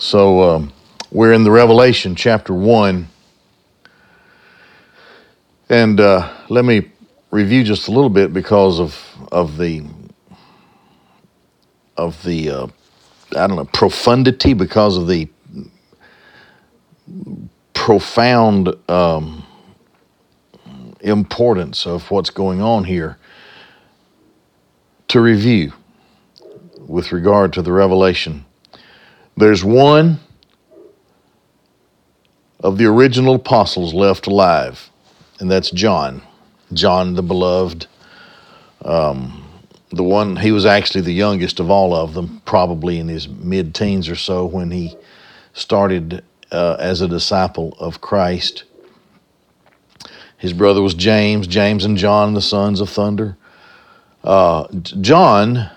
So um, we're in the Revelation chapter 1. And uh, let me review just a little bit because of, of the of the uh, I don't know profundity because of the profound um, importance of what's going on here to review with regard to the revelation. There's one of the original apostles left alive, and that's John. John the beloved. Um, the one, he was actually the youngest of all of them, probably in his mid teens or so when he started uh, as a disciple of Christ. His brother was James, James and John, the sons of thunder. Uh, John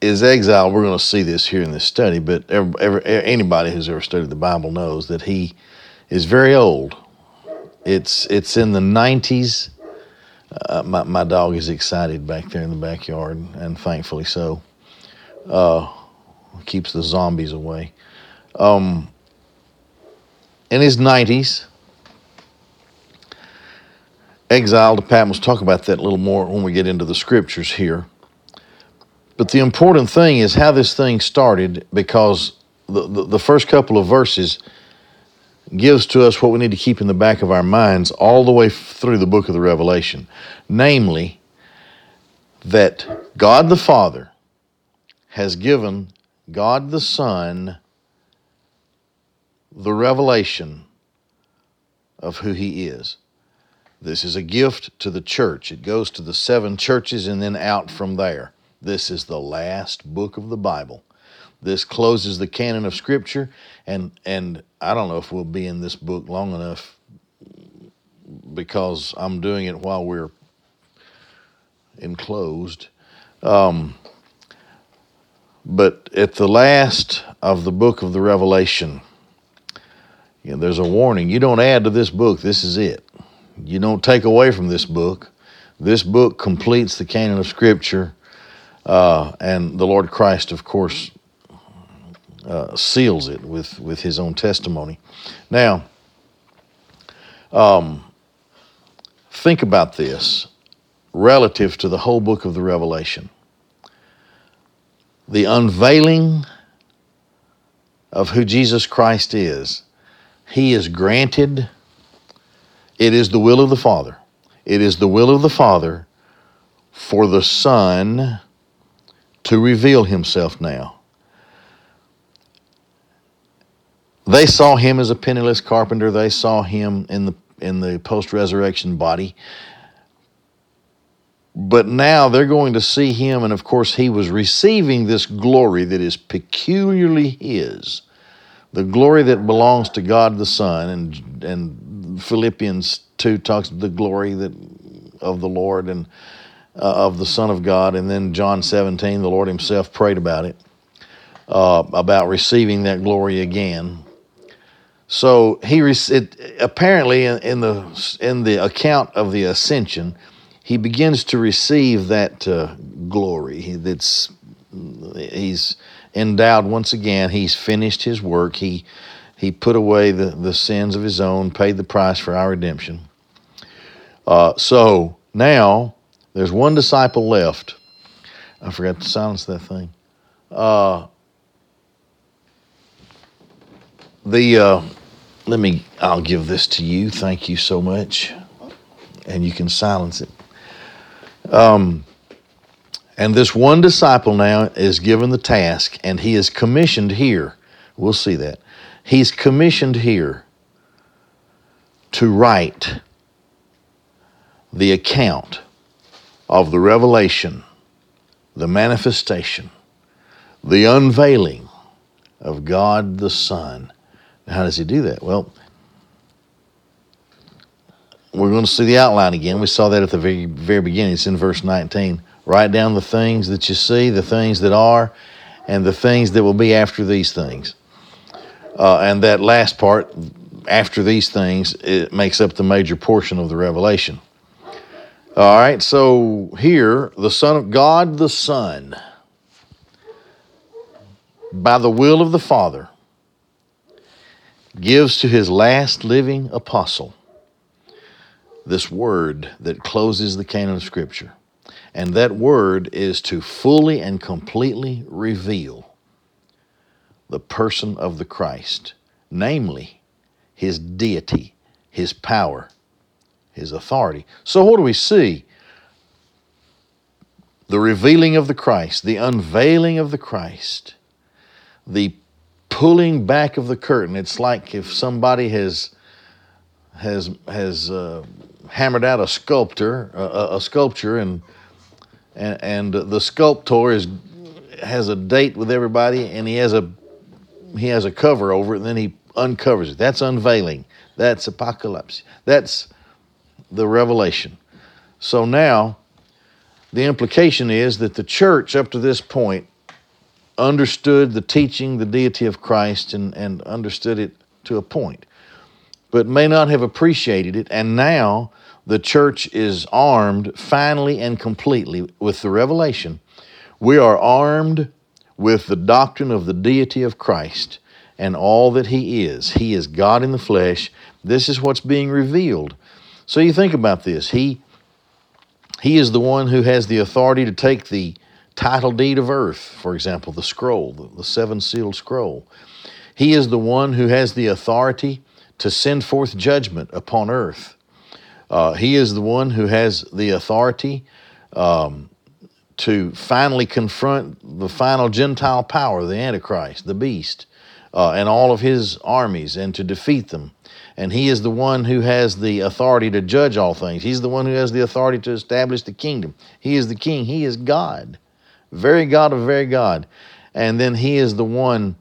is exiled. We're going to see this here in this study, but every, every, anybody who's ever studied the Bible knows that he is very old. It's it's in the 90s. Uh, my, my dog is excited back there in the backyard, and thankfully so. Uh, keeps the zombies away. Um, in his 90s, exiled. Pat will talk about that a little more when we get into the scriptures here. But the important thing is how this thing started because the, the, the, first couple of verses gives to us what we need to keep in the back of our minds all the way through the book of the Revelation. Namely, that God the Father has given God the Son the revelation of who He is. This is a gift to the church. It goes to the seven churches and then out from there. This is the last book of the Bible. This closes the canon of Scripture, and and I don't know if we'll be in this book long enough because I'm doing it while we're enclosed. Um, but at the last of the book of the Revelation, you know, there's a warning. You don't add to this book. This is it. You don't take away from this book. This book completes the canon of Scripture, uh, and the Lord Christ, of course, uh, seals it with, with his own testimony. Now, um, think about this relative to the whole book of the Revelation. The unveiling of who Jesus Christ is, he is granted it is the will of the Father. It is the will of the Father for the Son to reveal himself now. They saw him as a penniless carpenter. They saw him in the in the post-resurrection body. But now they're going to see him, and of course, he was receiving this glory that is peculiarly his, the glory that belongs to God the Son, and and Philippians 2 talks about the glory that of the Lord and uh, of the Son of God. And then John 17, the Lord Himself prayed about it, uh, about receiving that glory again. So he it, apparently in, in, the in the account of the ascension, he begins to receive that uh, glory. He, that's he's endowed once again. He's finished his work. He he put away the, the sins of his own, paid the price for our redemption. Uh, so now there's one disciple left. I forgot to silence that thing. Uh, the uh, let me. I'll give this to you. Thank you so much, and you can silence it. Um, and this one disciple now is given the task, and he is commissioned here. We'll see that. He's commissioned here to write the account of the revelation, the manifestation, the unveiling of God the Son. How does he do that? Well, we're going to see the outline again. We saw that at the very, very beginning. It's in verse 19. Write down the things that you see, the things that are, and the things that will be after these things. Uh, and that last part, after these things, it makes up the major portion of the revelation. All right, so here, the Son of God, the Son. by the will of the Father, gives to his last living apostle this word that closes the canon of Scripture. And that word is to fully and completely reveal the person of the Christ, namely his deity, his power, his authority. So, what do we see? The revealing of the Christ, the unveiling of the Christ, the pulling back of the curtain. It's like if somebody has has has uh, hammered out a sculptor a, a sculpture and, and and the sculptor is has a date with everybody and he has a he has a cover over it and then he uncovers it. That's unveiling. That's apocalypse. That's the revelation. So now, the implication is that the church, up to this point, understood the teaching, the deity of Christ, and, and understood it to a point, but may not have appreciated it. And now the church is armed finally and completely with the revelation. We are armed with the doctrine of the deity of Christ and all that He is. He is God in the flesh. This is what's being revealed. So you think about this. He he is the one who has the authority to take the title deed of earth, for example, the scroll, the, the seven sealed scroll. He is the one who has the authority to send forth judgment upon earth. Uh, he is the one who has the authority um, to finally confront the final Gentile power, the Antichrist, the beast, uh, and all of his armies, and to defeat them and he is the one who has the authority to judge all things. He's the one who has the authority to establish the kingdom. He is the king. He is God, very God of very God. And then he is the one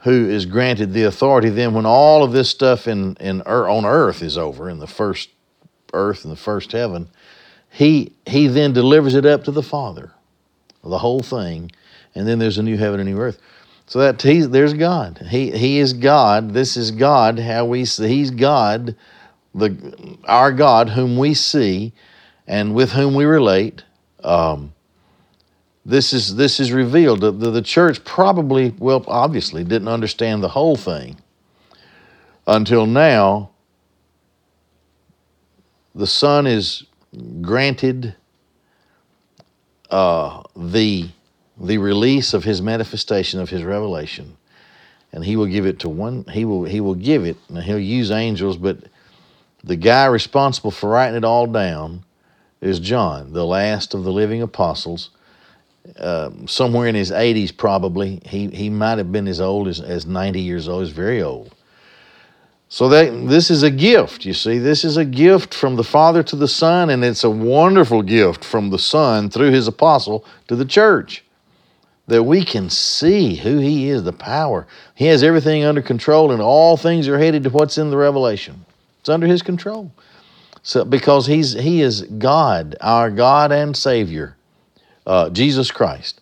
who is granted the authority then when all of this stuff in, in on earth is over, in the first earth and the first heaven, he, he then delivers it up to the Father, the whole thing. And then there's a new heaven and new earth. So that he's, there's God. He, he is God. This is God. How we see, He's God, the our God, whom we see, and with whom we relate. Um, this is this is revealed. The, the, the church probably, well, obviously, didn't understand the whole thing until now. The Son is granted uh, the the release of his manifestation of his revelation. And he will give it to one he will he will give it and he'll use angels but the guy responsible for writing it all down is john the last of the living apostles. Uh, somewhere in his 80s probably. He, he might have been as old as, as 90 years old he's very old. So that this is a gift you see. This is a gift from the father to the son and it's a wonderful gift from the son through his apostle to the church that we can see who He is, the power. He has everything under control, and all things are headed to what's in the revelation. It's under His control. So, because He's He is God, our God and Savior, uh, Jesus Christ.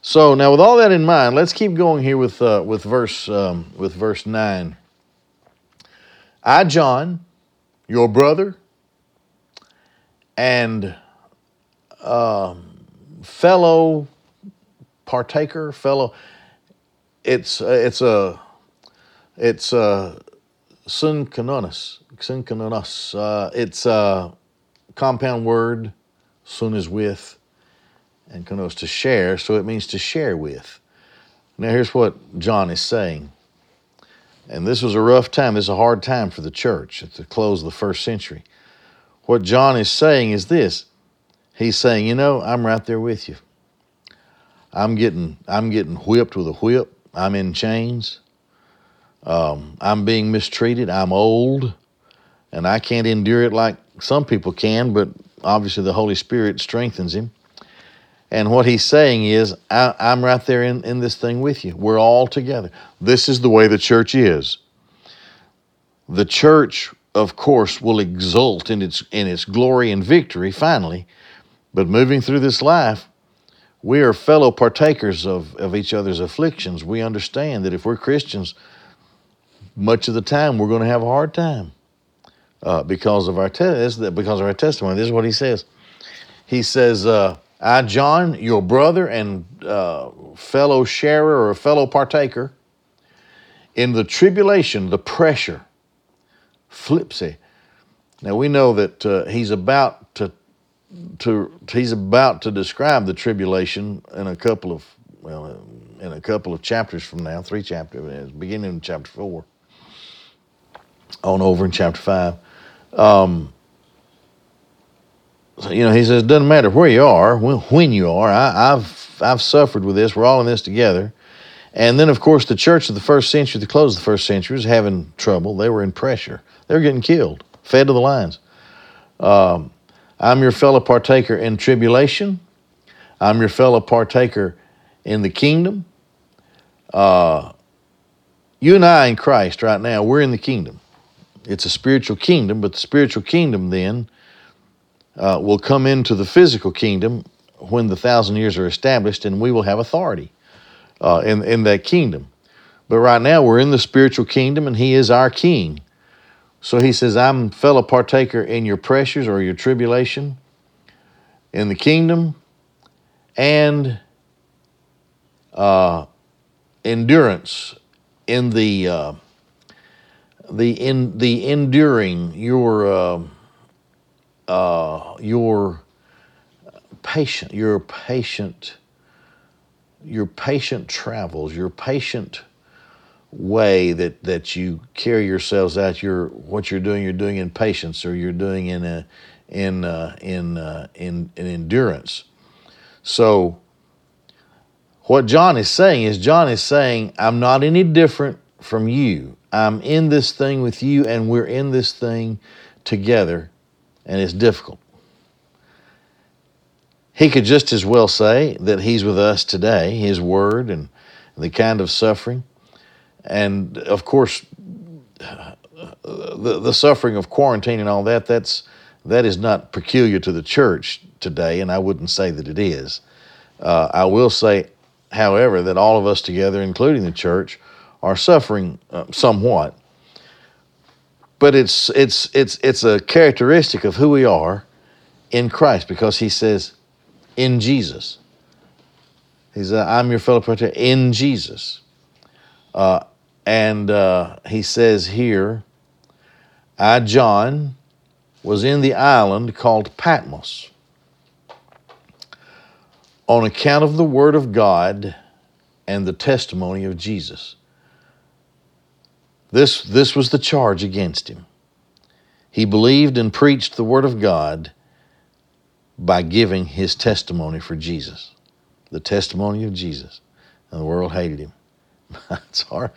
So now, with all that in mind, let's keep going here with uh, with verse um, with verse nine. I, John, your brother, and um, fellow partaker, fellow. It's uh, it's a it's a sun synchronous synchronous. Uh, it's a compound word. Sun is with, and konos to share. So it means to share with. Now here's what John is saying. And this was a rough time. This is a hard time for the church at the close of the first century. What John is saying is this. He's saying, you know, I'm right there with you. I'm getting I'm getting whipped with a whip. I'm in chains. Um, I'm being mistreated. I'm old, and I can't endure it like some people can. But obviously, the Holy Spirit strengthens him. And what he's saying is, I, am right there in, in this thing with you. We're all together. This is the way the church is. The church, of course, will exult in its in its glory and victory finally, but moving through this life, we are fellow partakers of, of each other's afflictions. We understand that if we're Christians, much of the time we're going to have a hard time uh, because of our te- because of our testimony. This is what he says. He says, uh, I, John, your brother and uh, fellow sharer or fellow partaker in the tribulation, the pressure, thlipsis. Now we know that uh, he's about to, to he's about to describe the tribulation in a couple of well in a couple of chapters from now, three chapters, beginning in chapter four, on over in chapter five. Um, so, you know, he says, it doesn't matter where you are, when, you are. I, I've I've suffered with this. We're all in this together. And then, of course, the church of the first century, the close of the first century, was having trouble. They were in pressure. They were getting killed, fed to the lions. Um, I'm your fellow partaker in tribulation. I'm your fellow partaker in the kingdom. Uh, you and I in Christ right now, we're in the kingdom. It's a spiritual kingdom, but the spiritual kingdom then uh, will come into the physical kingdom when the thousand years are established, and we will have authority uh, in, in that kingdom. But right now, we're in the spiritual kingdom, and He is our King. So He says, I'm fellow partaker in your pressures or your tribulation in the kingdom and uh, endurance in the uh, the in the enduring your uh, uh, your patient, your patient, your patient travels, your patient way that that you carry yourselves out. Your what you're doing, you're doing in patience, or you're doing in a in uh, in, uh, in in endurance. So, what John is saying is, John is saying, I'm not any different from you. I'm in this thing with you, and we're in this thing together and it's difficult. He could just as well say that He's with us today, His Word, and the kind of suffering. And of course, the, the suffering of quarantine and all that, that's, that is not peculiar to the church today, and I wouldn't say that it is. Uh, I will say, however, that all of us together, including the church, are suffering uh, somewhat but it's it's it's it's a characteristic of who we are in Christ because he says in Jesus. He's uh, I'm your fellow partaker in Jesus, uh, and uh, he says here, I John was in the island called Patmos on account of the word of God and the testimony of Jesus. This, this was the charge against him. He believed and preached the Word of God by giving his testimony for Jesus, the testimony of Jesus. And the world hated him. it's hard.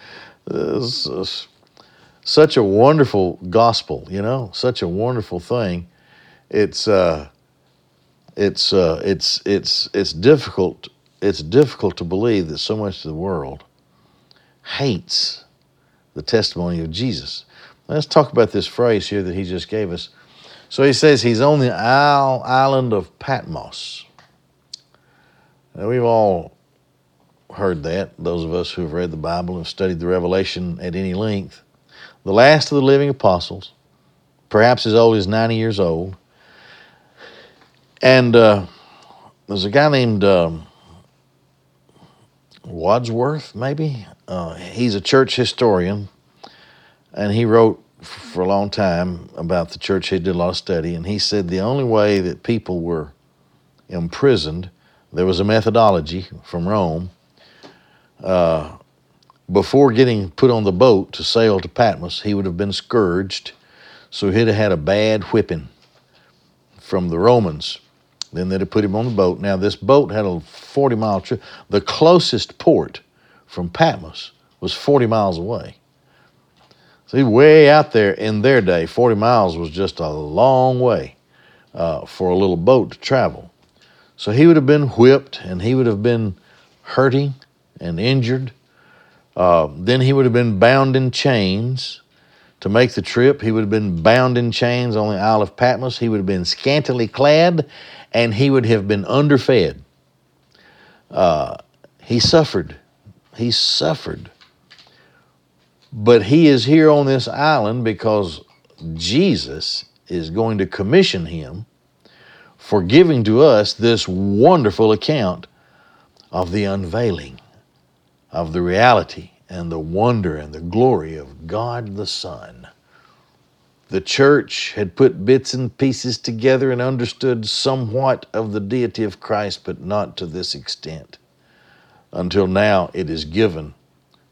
It's such a wonderful gospel, you know, such a wonderful thing. It's uh, it's uh, it's it's it's difficult. It's difficult to believe that so much of the world hates the testimony of Jesus. Let's talk about this phrase here that he just gave us. So he says he's on the island of Patmos. Now, we've all heard that, those of us who have read the Bible and studied the Revelation at any length. The last of the living apostles, perhaps as old as 90 years old. And uh, there's a guy named um, Wadsworth, maybe. Uh, he's a church historian, and he wrote for a long time about the church. He did a lot of study, and he said the only way that people were imprisoned, there was a methodology from Rome. Uh, before getting put on the boat to sail to Patmos, he would have been scourged, so he'd have had a bad whipping from the Romans. Then they'd have put him on the boat. Now, this boat had a 40 mile trip. The closest port from Patmos was 40 miles away. See, way out there in their day, 40 miles was just a long way uh, for a little boat to travel. So he would have been whipped and he would have been hurting and injured. Uh, then he would have been bound in chains to make the trip. He would have been bound in chains on the Isle of Patmos. He would have been scantily clad and he would have been underfed. Uh, he suffered. He suffered. But he is here on this island because Jesus is going to commission him for giving to us this wonderful account of the unveiling of the reality and the wonder and the glory of God the Son. The church had put bits and pieces together and understood somewhat of the deity of Christ, but not to this extent. Until now, it is given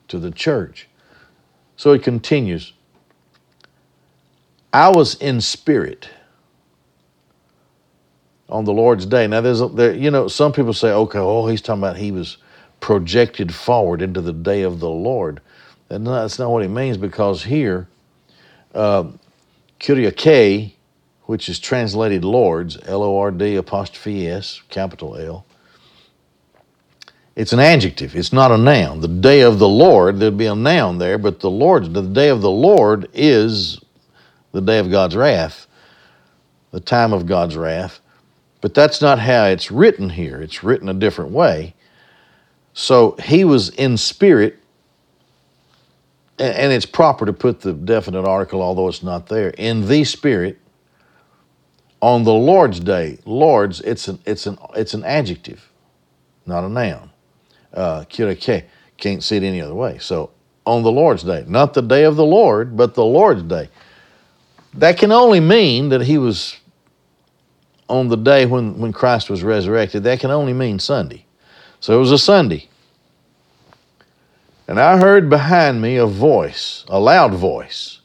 to the church. So it continues I was in spirit on the Lord's day. Now, there's, there, you know, some people say, okay, oh, he's talking about he was projected forward into the day of the Lord. And that's not what he means because here, uh, which is translated Lord's, L O R D apostrophe S, capital L, it's an adjective. It's not a noun. The day of the Lord, there'd be a noun there, but the Lord's, the day of the Lord is the day of God's wrath, the time of God's wrath. But that's not how it's written here. It's written a different way. So he was in spirit, and it's proper to put the definite article, although it's not there, in the spirit on the Lord's day. Lord's, it's an, it's an, it's an adjective, not a noun uh, can't see it any other way. So on the Lord's day, not the day of the Lord, but the Lord's day. That can only mean that he was on the day when, when Christ was resurrected. That can only mean Sunday. So it was a Sunday. And I heard behind me a voice, a loud voice,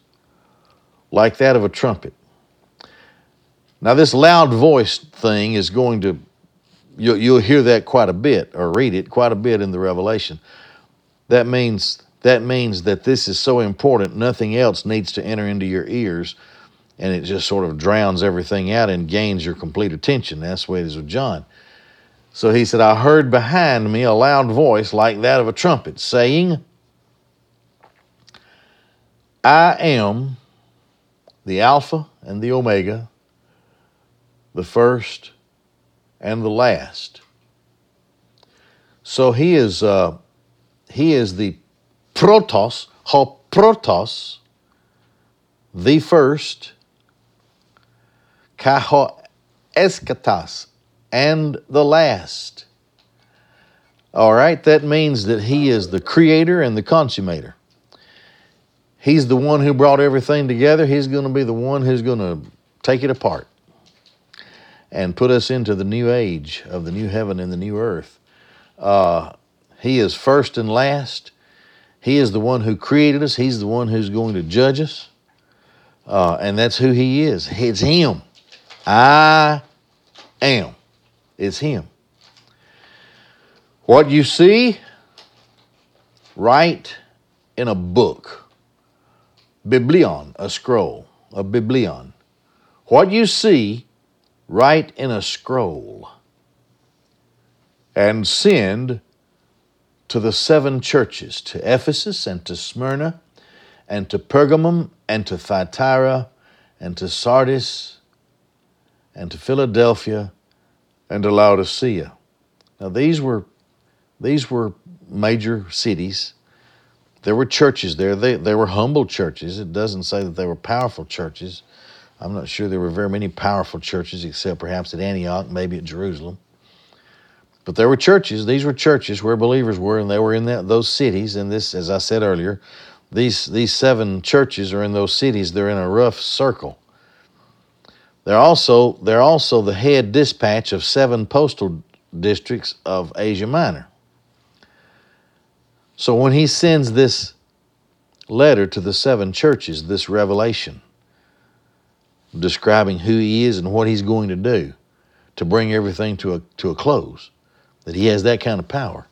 like that of a trumpet. Now, this loud voice thing is going to You'll, you'll hear that quite a bit or read it quite a bit in the Revelation. That means that means that this is so important, nothing else needs to enter into your ears, and it just sort of drowns everything out and gains your complete attention. That's the way it is with John. So he said, I heard behind me a loud voice like that of a trumpet saying, I am the Alpha and the Omega, the first and the last. So he is uh, he is the protos, ho protos, the first, kaho eschatos, and the last. All right, that means that he is the creator and the consummator. He's the one who brought everything together. He's going to be the one who's going to take it apart and put us into the new age of the new heaven and the new earth. Uh, he is first and last. He is the one who created us. He's the one who's going to judge us. Uh, and that's who He is. It's Him. I am. It's Him. What you see, write in a book. Biblion, a scroll, a biblion. What you see, write in a scroll and send to the seven churches to Ephesus and to Smyrna and to Pergamum and to Thyatira and to Sardis and to Philadelphia and to Laodicea. Now these were these were major cities. There were churches there. They, they were humble churches. It doesn't say that they were powerful churches. I'm not sure there were very many powerful churches except perhaps at Antioch, maybe at Jerusalem. But there were churches. These were churches where believers were, and they were in that, those cities. And this, as I said earlier, these, these seven churches are in those cities. They're in a rough circle. They're also, they're also the head dispatch of seven postal districts of Asia Minor. So when he sends this letter to the seven churches, this revelation, describing who he is and what he's going to do to bring everything to a, to a close, that he has that kind of power.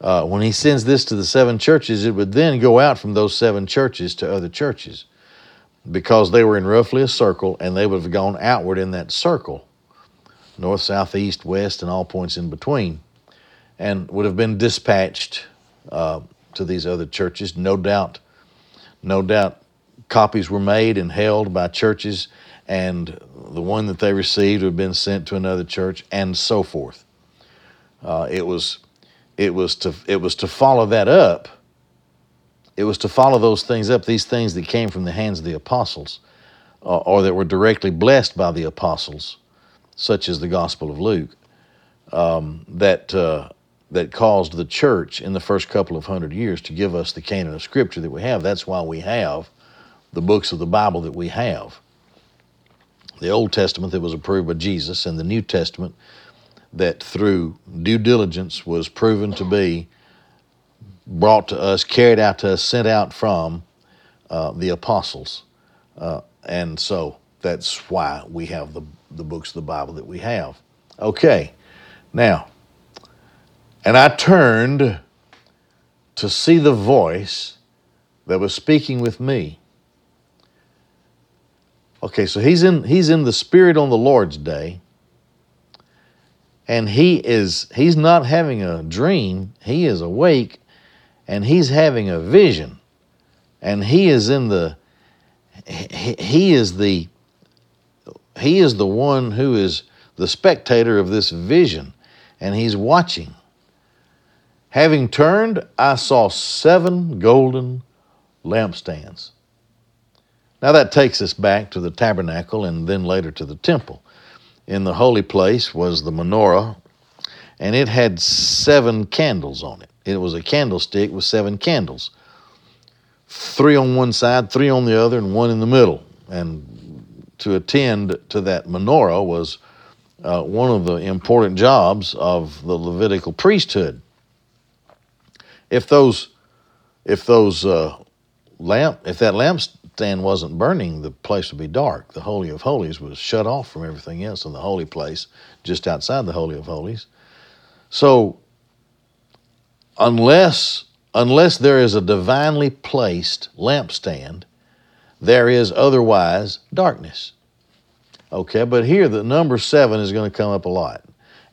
Uh, when he sends this to the seven churches, it would then go out from those seven churches to other churches because they were in roughly a circle and they would have gone outward in that circle north, south, east, west, and all points in between and would have been dispatched uh, to these other churches. No doubt, no doubt copies were made and held by churches, and the one that they received would have been sent to another church, and so forth. Uh, it was, it was to it was to follow that up. It was to follow those things up, these things that came from the hands of the apostles, uh, or that were directly blessed by the apostles, such as the Gospel of Luke, um, that uh, that caused the church in the first couple of hundred years to give us the canon of Scripture that we have. That's why we have the books of the Bible that we have. The Old Testament that was approved by Jesus, and the New Testament that through due diligence was proven to be brought to us, carried out to us, sent out from uh, the apostles. Uh, and so that's why we have the, the books of the Bible that we have. Okay, now, and I turned to see the voice that was speaking with me. Okay, so he's in he's in the spirit on the Lord's day. And he is he's not having a dream, he is awake and he's having a vision. And he is in the he, is the he is the one who is the spectator of this vision and he's watching. Having turned, I saw seven golden lampstands. Now that takes us back to the tabernacle and then later to the temple. In the holy place was the menorah, and it had seven candles on it. It was a candlestick with seven candles three on one side, three on the other, and one in the middle. And to attend to that menorah was uh, one of the important jobs of the Levitical priesthood. If those, if those uh, lamp, if that lampstand wasn't burning, the place would be dark. The Holy of Holies was shut off from everything else in the holy place, just outside the Holy of Holies. So, unless unless there is a divinely placed lampstand, there is otherwise darkness. Okay, but here the number seven is going to come up a lot.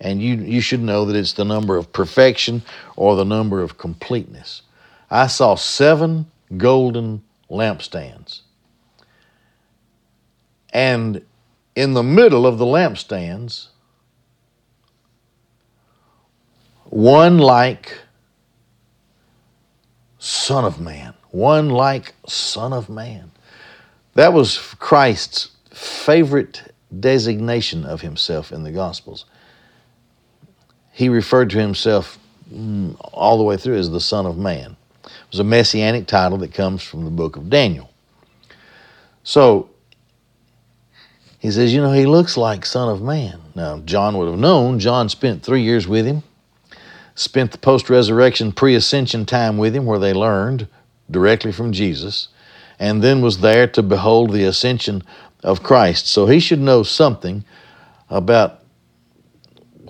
And you, you should know that it's the number of perfection or the number of completeness. I saw seven golden lampstands. And in the middle of the lampstands, one like Son of Man, one like Son of Man. That was Christ's favorite designation of himself in the Gospels. He referred to himself mm, all the way through as the Son of Man. It was a messianic title that comes from the book of Daniel. So he says, you know, he looks like Son of Man. Now, John would have known. John spent three years with him, spent the post resurrection, pre ascension time with him, where they learned directly from Jesus, and then was there to behold the ascension of Christ. So he should know something about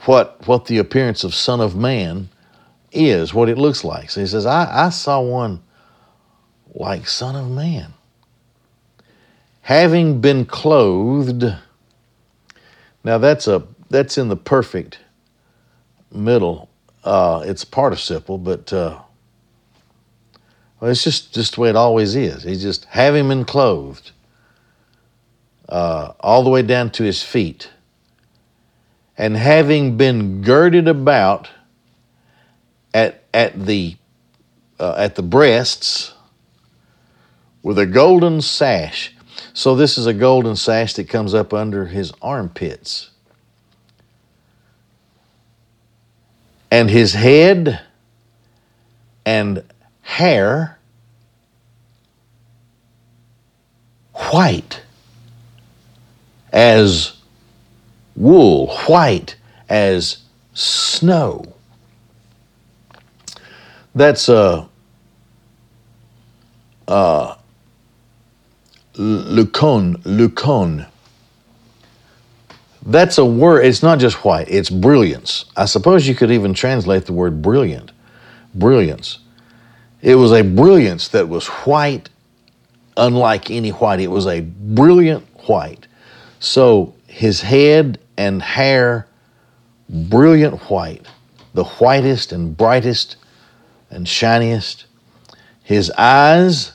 what, what the appearance of Son of Man is, what it looks like. So he says, I, I saw one like Son of Man. Having been clothed, now that's a that's in the perfect middle. Uh, it's participle, but uh, well, it's just just the way it always is. He's just having been clothed uh, all the way down to his feet, and having been girded about at at the uh, at the breasts with a golden sash. So this is a golden sash that comes up under his armpits. And his head and hair white as wool, white as snow. That's a, a leukon, leukon. That's a word, it's not just white, it's brilliance. I suppose you could even translate the word brilliant, brilliance. It was a brilliance that was white, unlike any white. It was a brilliant white. So his head and hair, brilliant white, the whitest and brightest and shiniest. His eyes,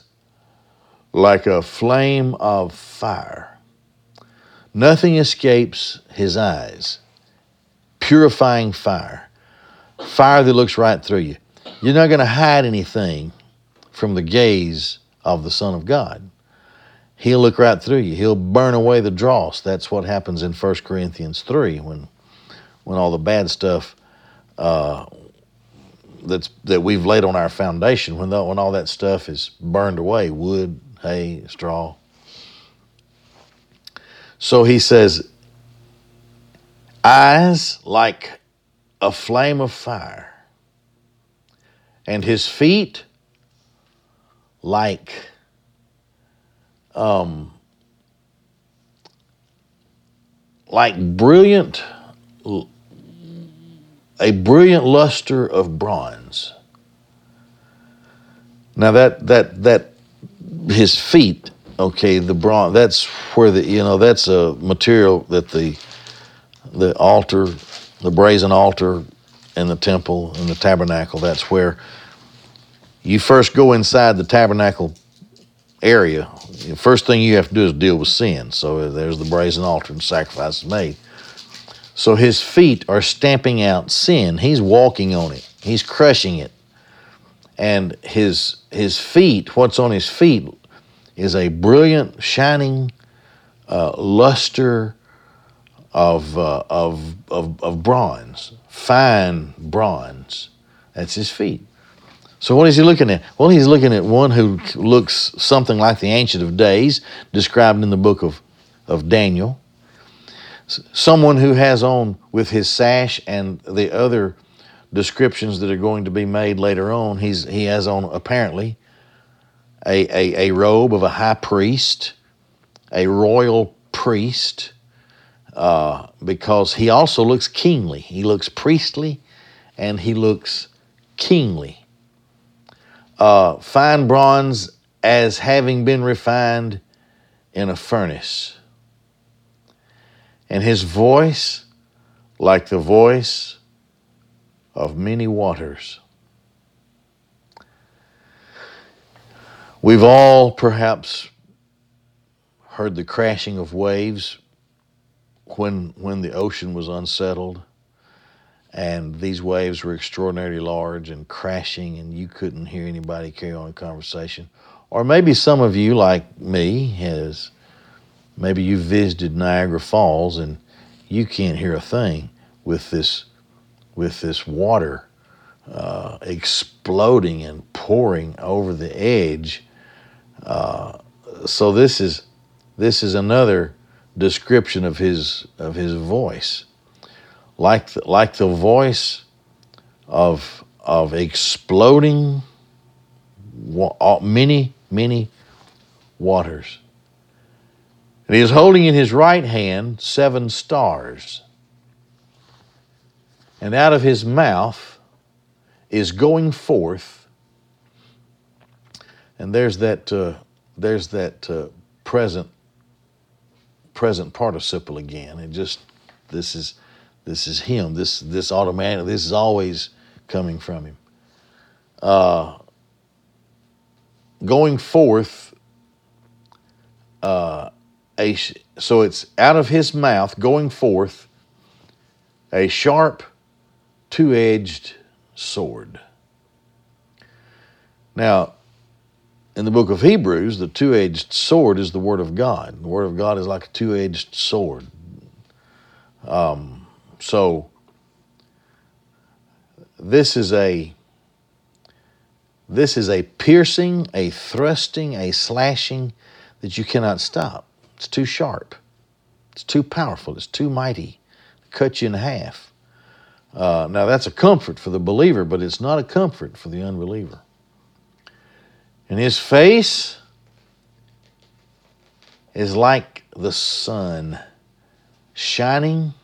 like a flame of fire. Nothing escapes his eyes. Purifying fire. Fire that looks right through you. You're not going to hide anything from the gaze of the Son of God. he'll look right through you. He'll burn away the dross. That's what happens in 1 Corinthians 3 when, when all the bad stuff uh, that's, that we've laid on our foundation, when, the, when all that stuff is burned away wood, hay, straw. So he says, eyes like a flame of fire, and his feet like um, like brilliant, a brilliant luster of bronze. Now that that that his feet, okay, the bronze. That's where the you know that's a material that the the altar, the brazen altar, in the temple and the tabernacle. That's where you first go inside the tabernacle area, the first thing you have to do is deal with sin. So uh, there's the brazen altar and sacrifice is made. So his feet are stamping out sin. He's walking on it. He's crushing it. And his his feet, what's on his feet, is a brilliant, shining uh, luster of, uh, of, of, of bronze, fine bronze. That's his feet. So, what is he looking at? Well, he's looking at one who looks something like the Ancient of Days, described in the book of, of Daniel. Someone who has on with his sash and the other descriptions that are going to be made later on, he's, he has on apparently a, a, a robe of a high priest, a royal priest, uh, because he also looks kingly. He looks priestly and he looks kingly uh, fine bronze as having been refined in a furnace. And his voice, like the voice of many waters. We've all perhaps heard the crashing of waves when, when the ocean was unsettled and these waves were extraordinarily large and crashing, and you couldn't hear anybody carry on a conversation. Or maybe some of you, like me, has maybe you visited Niagara Falls and you can't hear a thing with this with this water uh, exploding and pouring over the edge. Uh, so this is this is another description of his of his voice like the, like the voice of of exploding many many waters. And he is holding in his right hand seven stars. And out of his mouth is going forth. And there's that uh, there's that uh, present present participle again. It just this is this is him. This this automatic. This is always coming from him. Uh, going forth, uh, a so it's out of his mouth going forth a sharp, two-edged sword. Now, in the book of Hebrews, the two edged sword is the Word of God. The Word of God is like a two edged sword. Um, so this is a this is a piercing, a thrusting, a slashing that you cannot stop. It's too sharp. It's too powerful. It's too mighty. Cut you in half. Uh, now that's a comfort for the believer, but it's not a comfort for the unbeliever. And his face is like the sun shining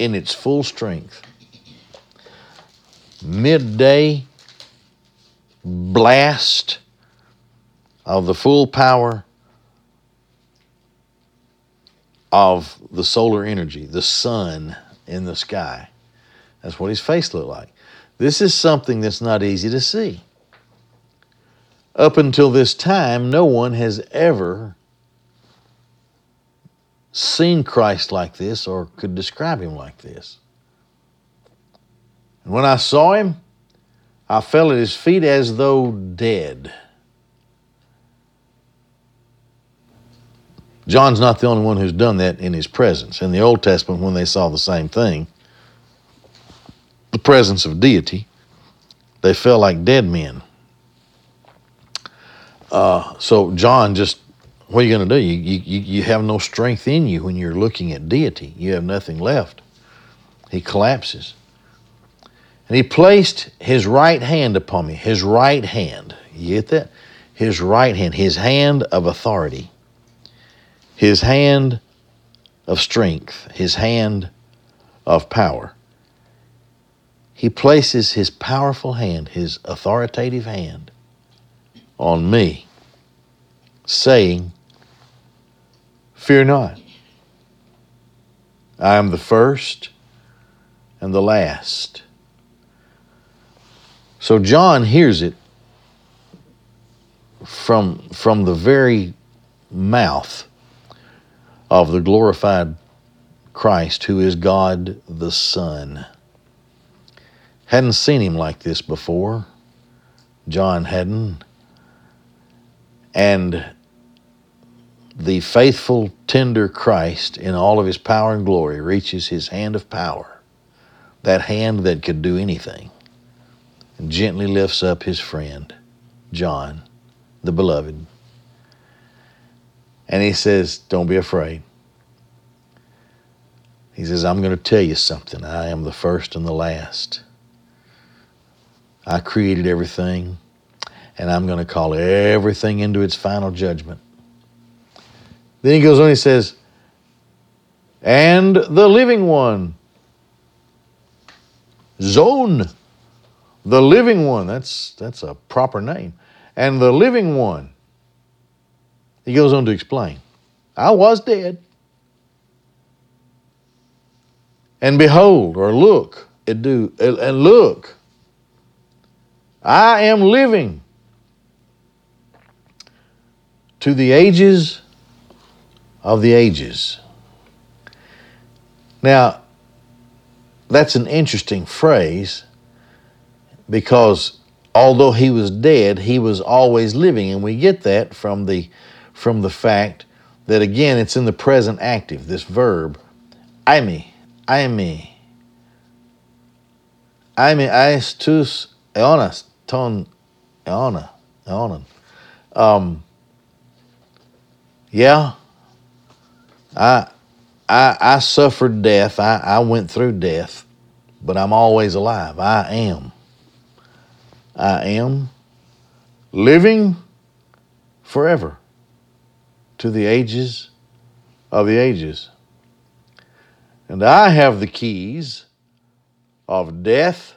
in its full strength. Midday blast of the full power of the solar energy, the sun in the sky. That's what his face looked like. This is something that's not easy to see. Up until this time, no one has ever seen Christ like this or could describe him like this. And when I saw him, I fell at his feet as though dead. John's not the only one who's done that in his presence. In the Old Testament, when they saw the same thing, the presence of deity, they felt like dead men. Uh, so John just, what are you going to do? You, you, you have no strength in you when you're looking at deity. You have nothing left. He collapses. And he placed his right hand upon me. His right hand. You get that? His right hand. His hand of authority. His hand of strength. His hand of power. He places his powerful hand, his authoritative hand, on me, saying, Fear not. I am the first and the last. So John hears it from, from the very mouth of the glorified Christ, who is God the Son. Hadn't seen him like this before. John hadn't. And the faithful, tender Christ, in all of his power and glory, reaches his hand of power, that hand that could do anything, and gently lifts up his friend, John, the beloved. And he says, Don't be afraid. He says, I'm going to tell you something. I am the first and the last. I created everything, and I'm going to call everything into its final judgment. Then he goes on, he says, and the living one. Zon, the living one. That's, that's a proper name. And the living one. He goes on to explain I was dead. And behold, or look, and do, and look, I am living to the ages of the ages. Now, that's an interesting phrase because although he was dead, he was always living, and we get that from the from the fact that again it's in the present active, this verb, eimi, eimi. Eimi aestus eonas ton eona, eonan. Um, yeah, I, I, I suffered death. I, I went through death, but I'm always alive. I am. I am living forever to the ages of the ages. And I have the keys of death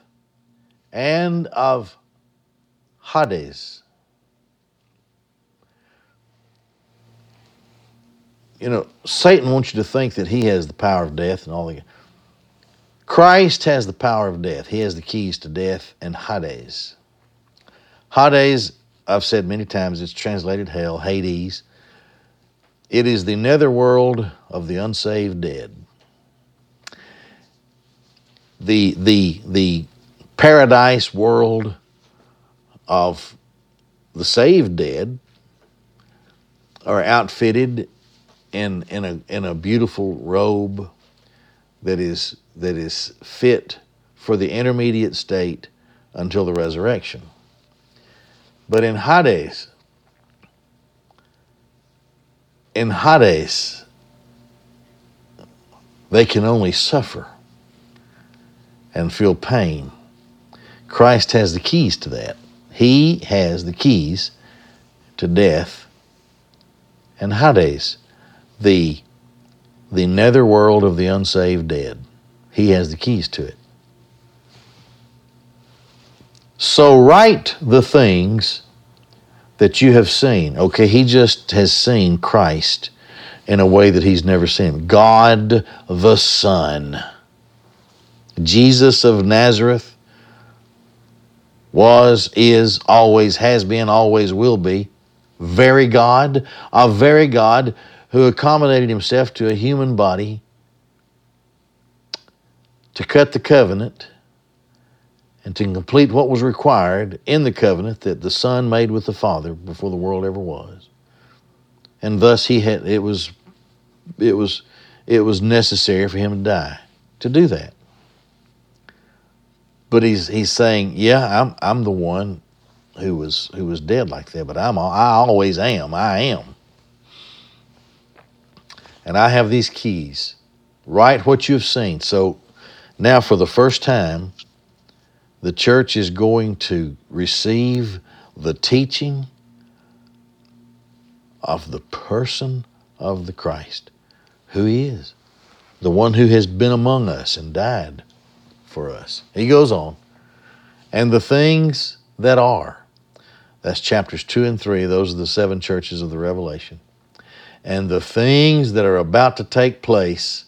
and of Hades. You know, Satan wants you to think that he has the power of death and all the. Christ has the power of death. He has the keys to death and Hades. Hades, I've said many times, it's translated hell, Hades. It is the netherworld of the unsaved dead. The, the, the paradise world of the saved dead are outfitted in, in, a, in a beautiful robe that is, that is fit for the intermediate state until the resurrection. But in Hades, in Hades, they can only suffer and feel pain. Christ has the keys to that. He has the keys to death and Hades, the, the netherworld of the unsaved dead. He has the keys to it. So write the things that you have seen. Okay, he just has seen Christ in a way that he's never seen. God the Son. Jesus of Nazareth was, is, always has been, always will be. Very God, a very God who accommodated himself to a human body to cut the covenant and to complete what was required in the covenant that the Son made with the Father before the world ever was. And thus he had it was it was it was necessary for him to die to do that. But he's he's saying, yeah, I'm I'm the one who was who was dead like that, but I'm I always am. I am. And I have these keys. Write what you've seen. So now for the first time, the church is going to receive the teaching of the person of the Christ, who he is, the one who has been among us and died for us. He goes on, and the things that are. That's chapters 2 and 3. Those are the seven churches of the Revelation. And the things that are about to take place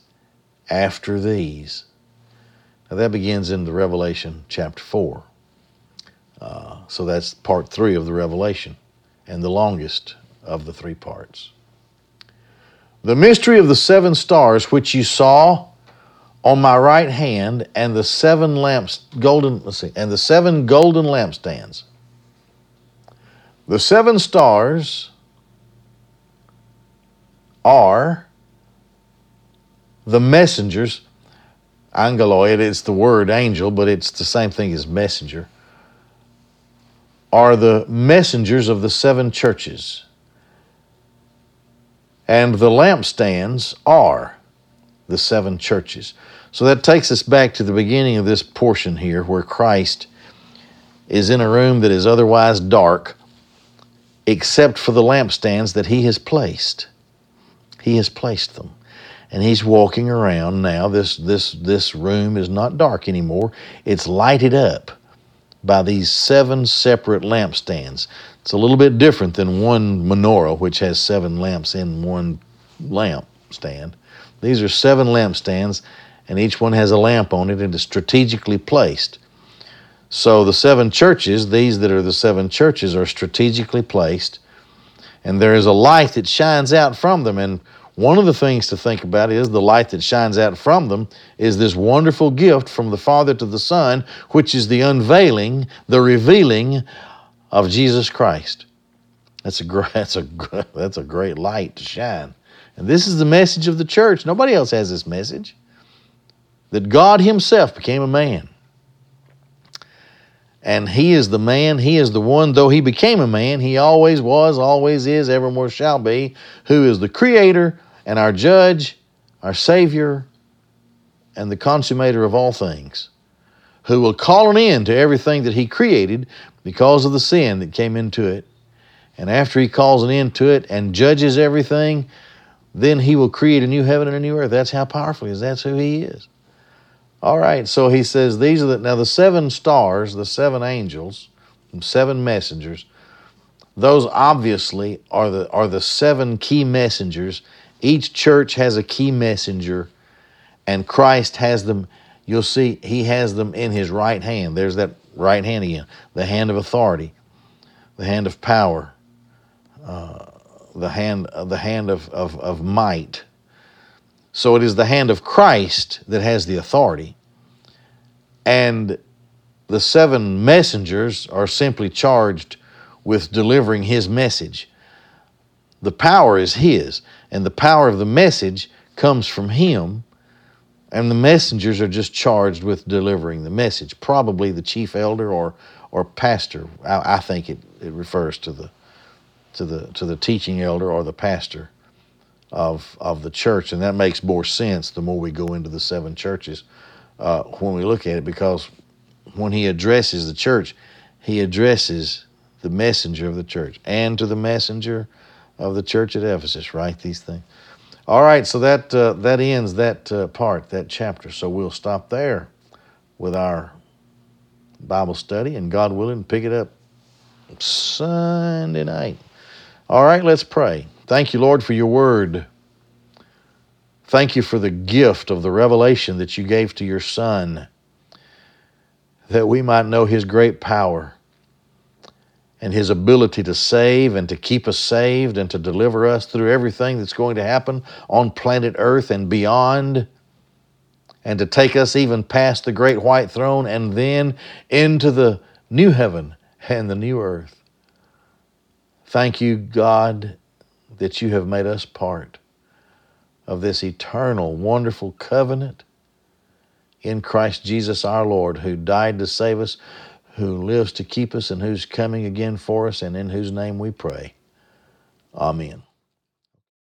after these. Now that begins in the Revelation chapter 4. Uh, so that's part 3 of the Revelation and the longest of the three parts. The mystery of the seven stars which you saw on my right hand and the seven lamps golden let's see and the seven golden lampstands the seven stars are the messengers. Angeloi, it is the word angel but it's the same thing as messenger. Are the messengers of the seven churches. And the lampstands are the seven churches. So that takes us back to the beginning of this portion here where Christ is in a room that is otherwise dark except for the lampstands that he has placed. He has placed them. And he's walking around now. This, this, this room is not dark anymore, it's lighted up by these seven separate lampstands. It's a little bit different than one menorah, which has seven lamps in one lamp stand. These are seven lampstands and each one has a lamp on it and is strategically placed. So the seven churches, these that are the seven churches, are strategically placed, and there is a light that shines out from them. And one of the things to think about is the light that shines out from them is this wonderful gift from the Father to the Son, which is the unveiling, the revealing of Jesus Christ. That's a great, that's a that's a great light to shine. And this is the message of the church. Nobody else has this message that God Himself became a man. And He is the man, He is the one, though He became a man, He always was, always is, evermore shall be, who is the Creator and our Judge, our Savior, and the consummator of all things, who will call an end to everything that He created because of the sin that came into it. And after He calls an end to it and judges everything, then He will create a new heaven and a new earth. That's how powerful He is. That's who He is. All right, so he says these are the now the seven stars, the seven angels, seven messengers. Those obviously are the are the seven key messengers. Each church has a key messenger, and Christ has them. You'll see he has them in his right hand. There's that right hand again, the hand of authority, the hand of power, uh, the hand the hand of, of, of might so it is the hand of Christ that has the authority. And the seven messengers are simply charged with delivering his message. The power is his, and the power of the message comes from him, and the messengers are just charged with delivering the message. Probably the chief elder or or pastor. I, I think it, it refers to the to the to the teaching elder or the pastor of, of the church. And that makes more sense the more we go into the seven churches uh, when we look at it, because when he addresses the church, he addresses the messenger of the church and to the messenger of the church at Ephesus. Write these things. All right, so that uh, that ends that uh, part, that chapter. So we'll stop there with our Bible study, and God willing, pick it up Sunday night. All right, let's pray. Thank you, Lord, for your word. Thank you for the gift of the revelation that you gave to your Son, that we might know His great power and His ability to save and to keep us saved and to deliver us through everything that's going to happen on planet Earth and beyond, and to take us even past the great white throne and then into the new heaven and the new earth. Thank you, God, that you have made us part of this eternal, wonderful covenant in Christ Jesus our Lord, who died to save us, who lives to keep us, and who's coming again for us, and in whose name we pray. Amen.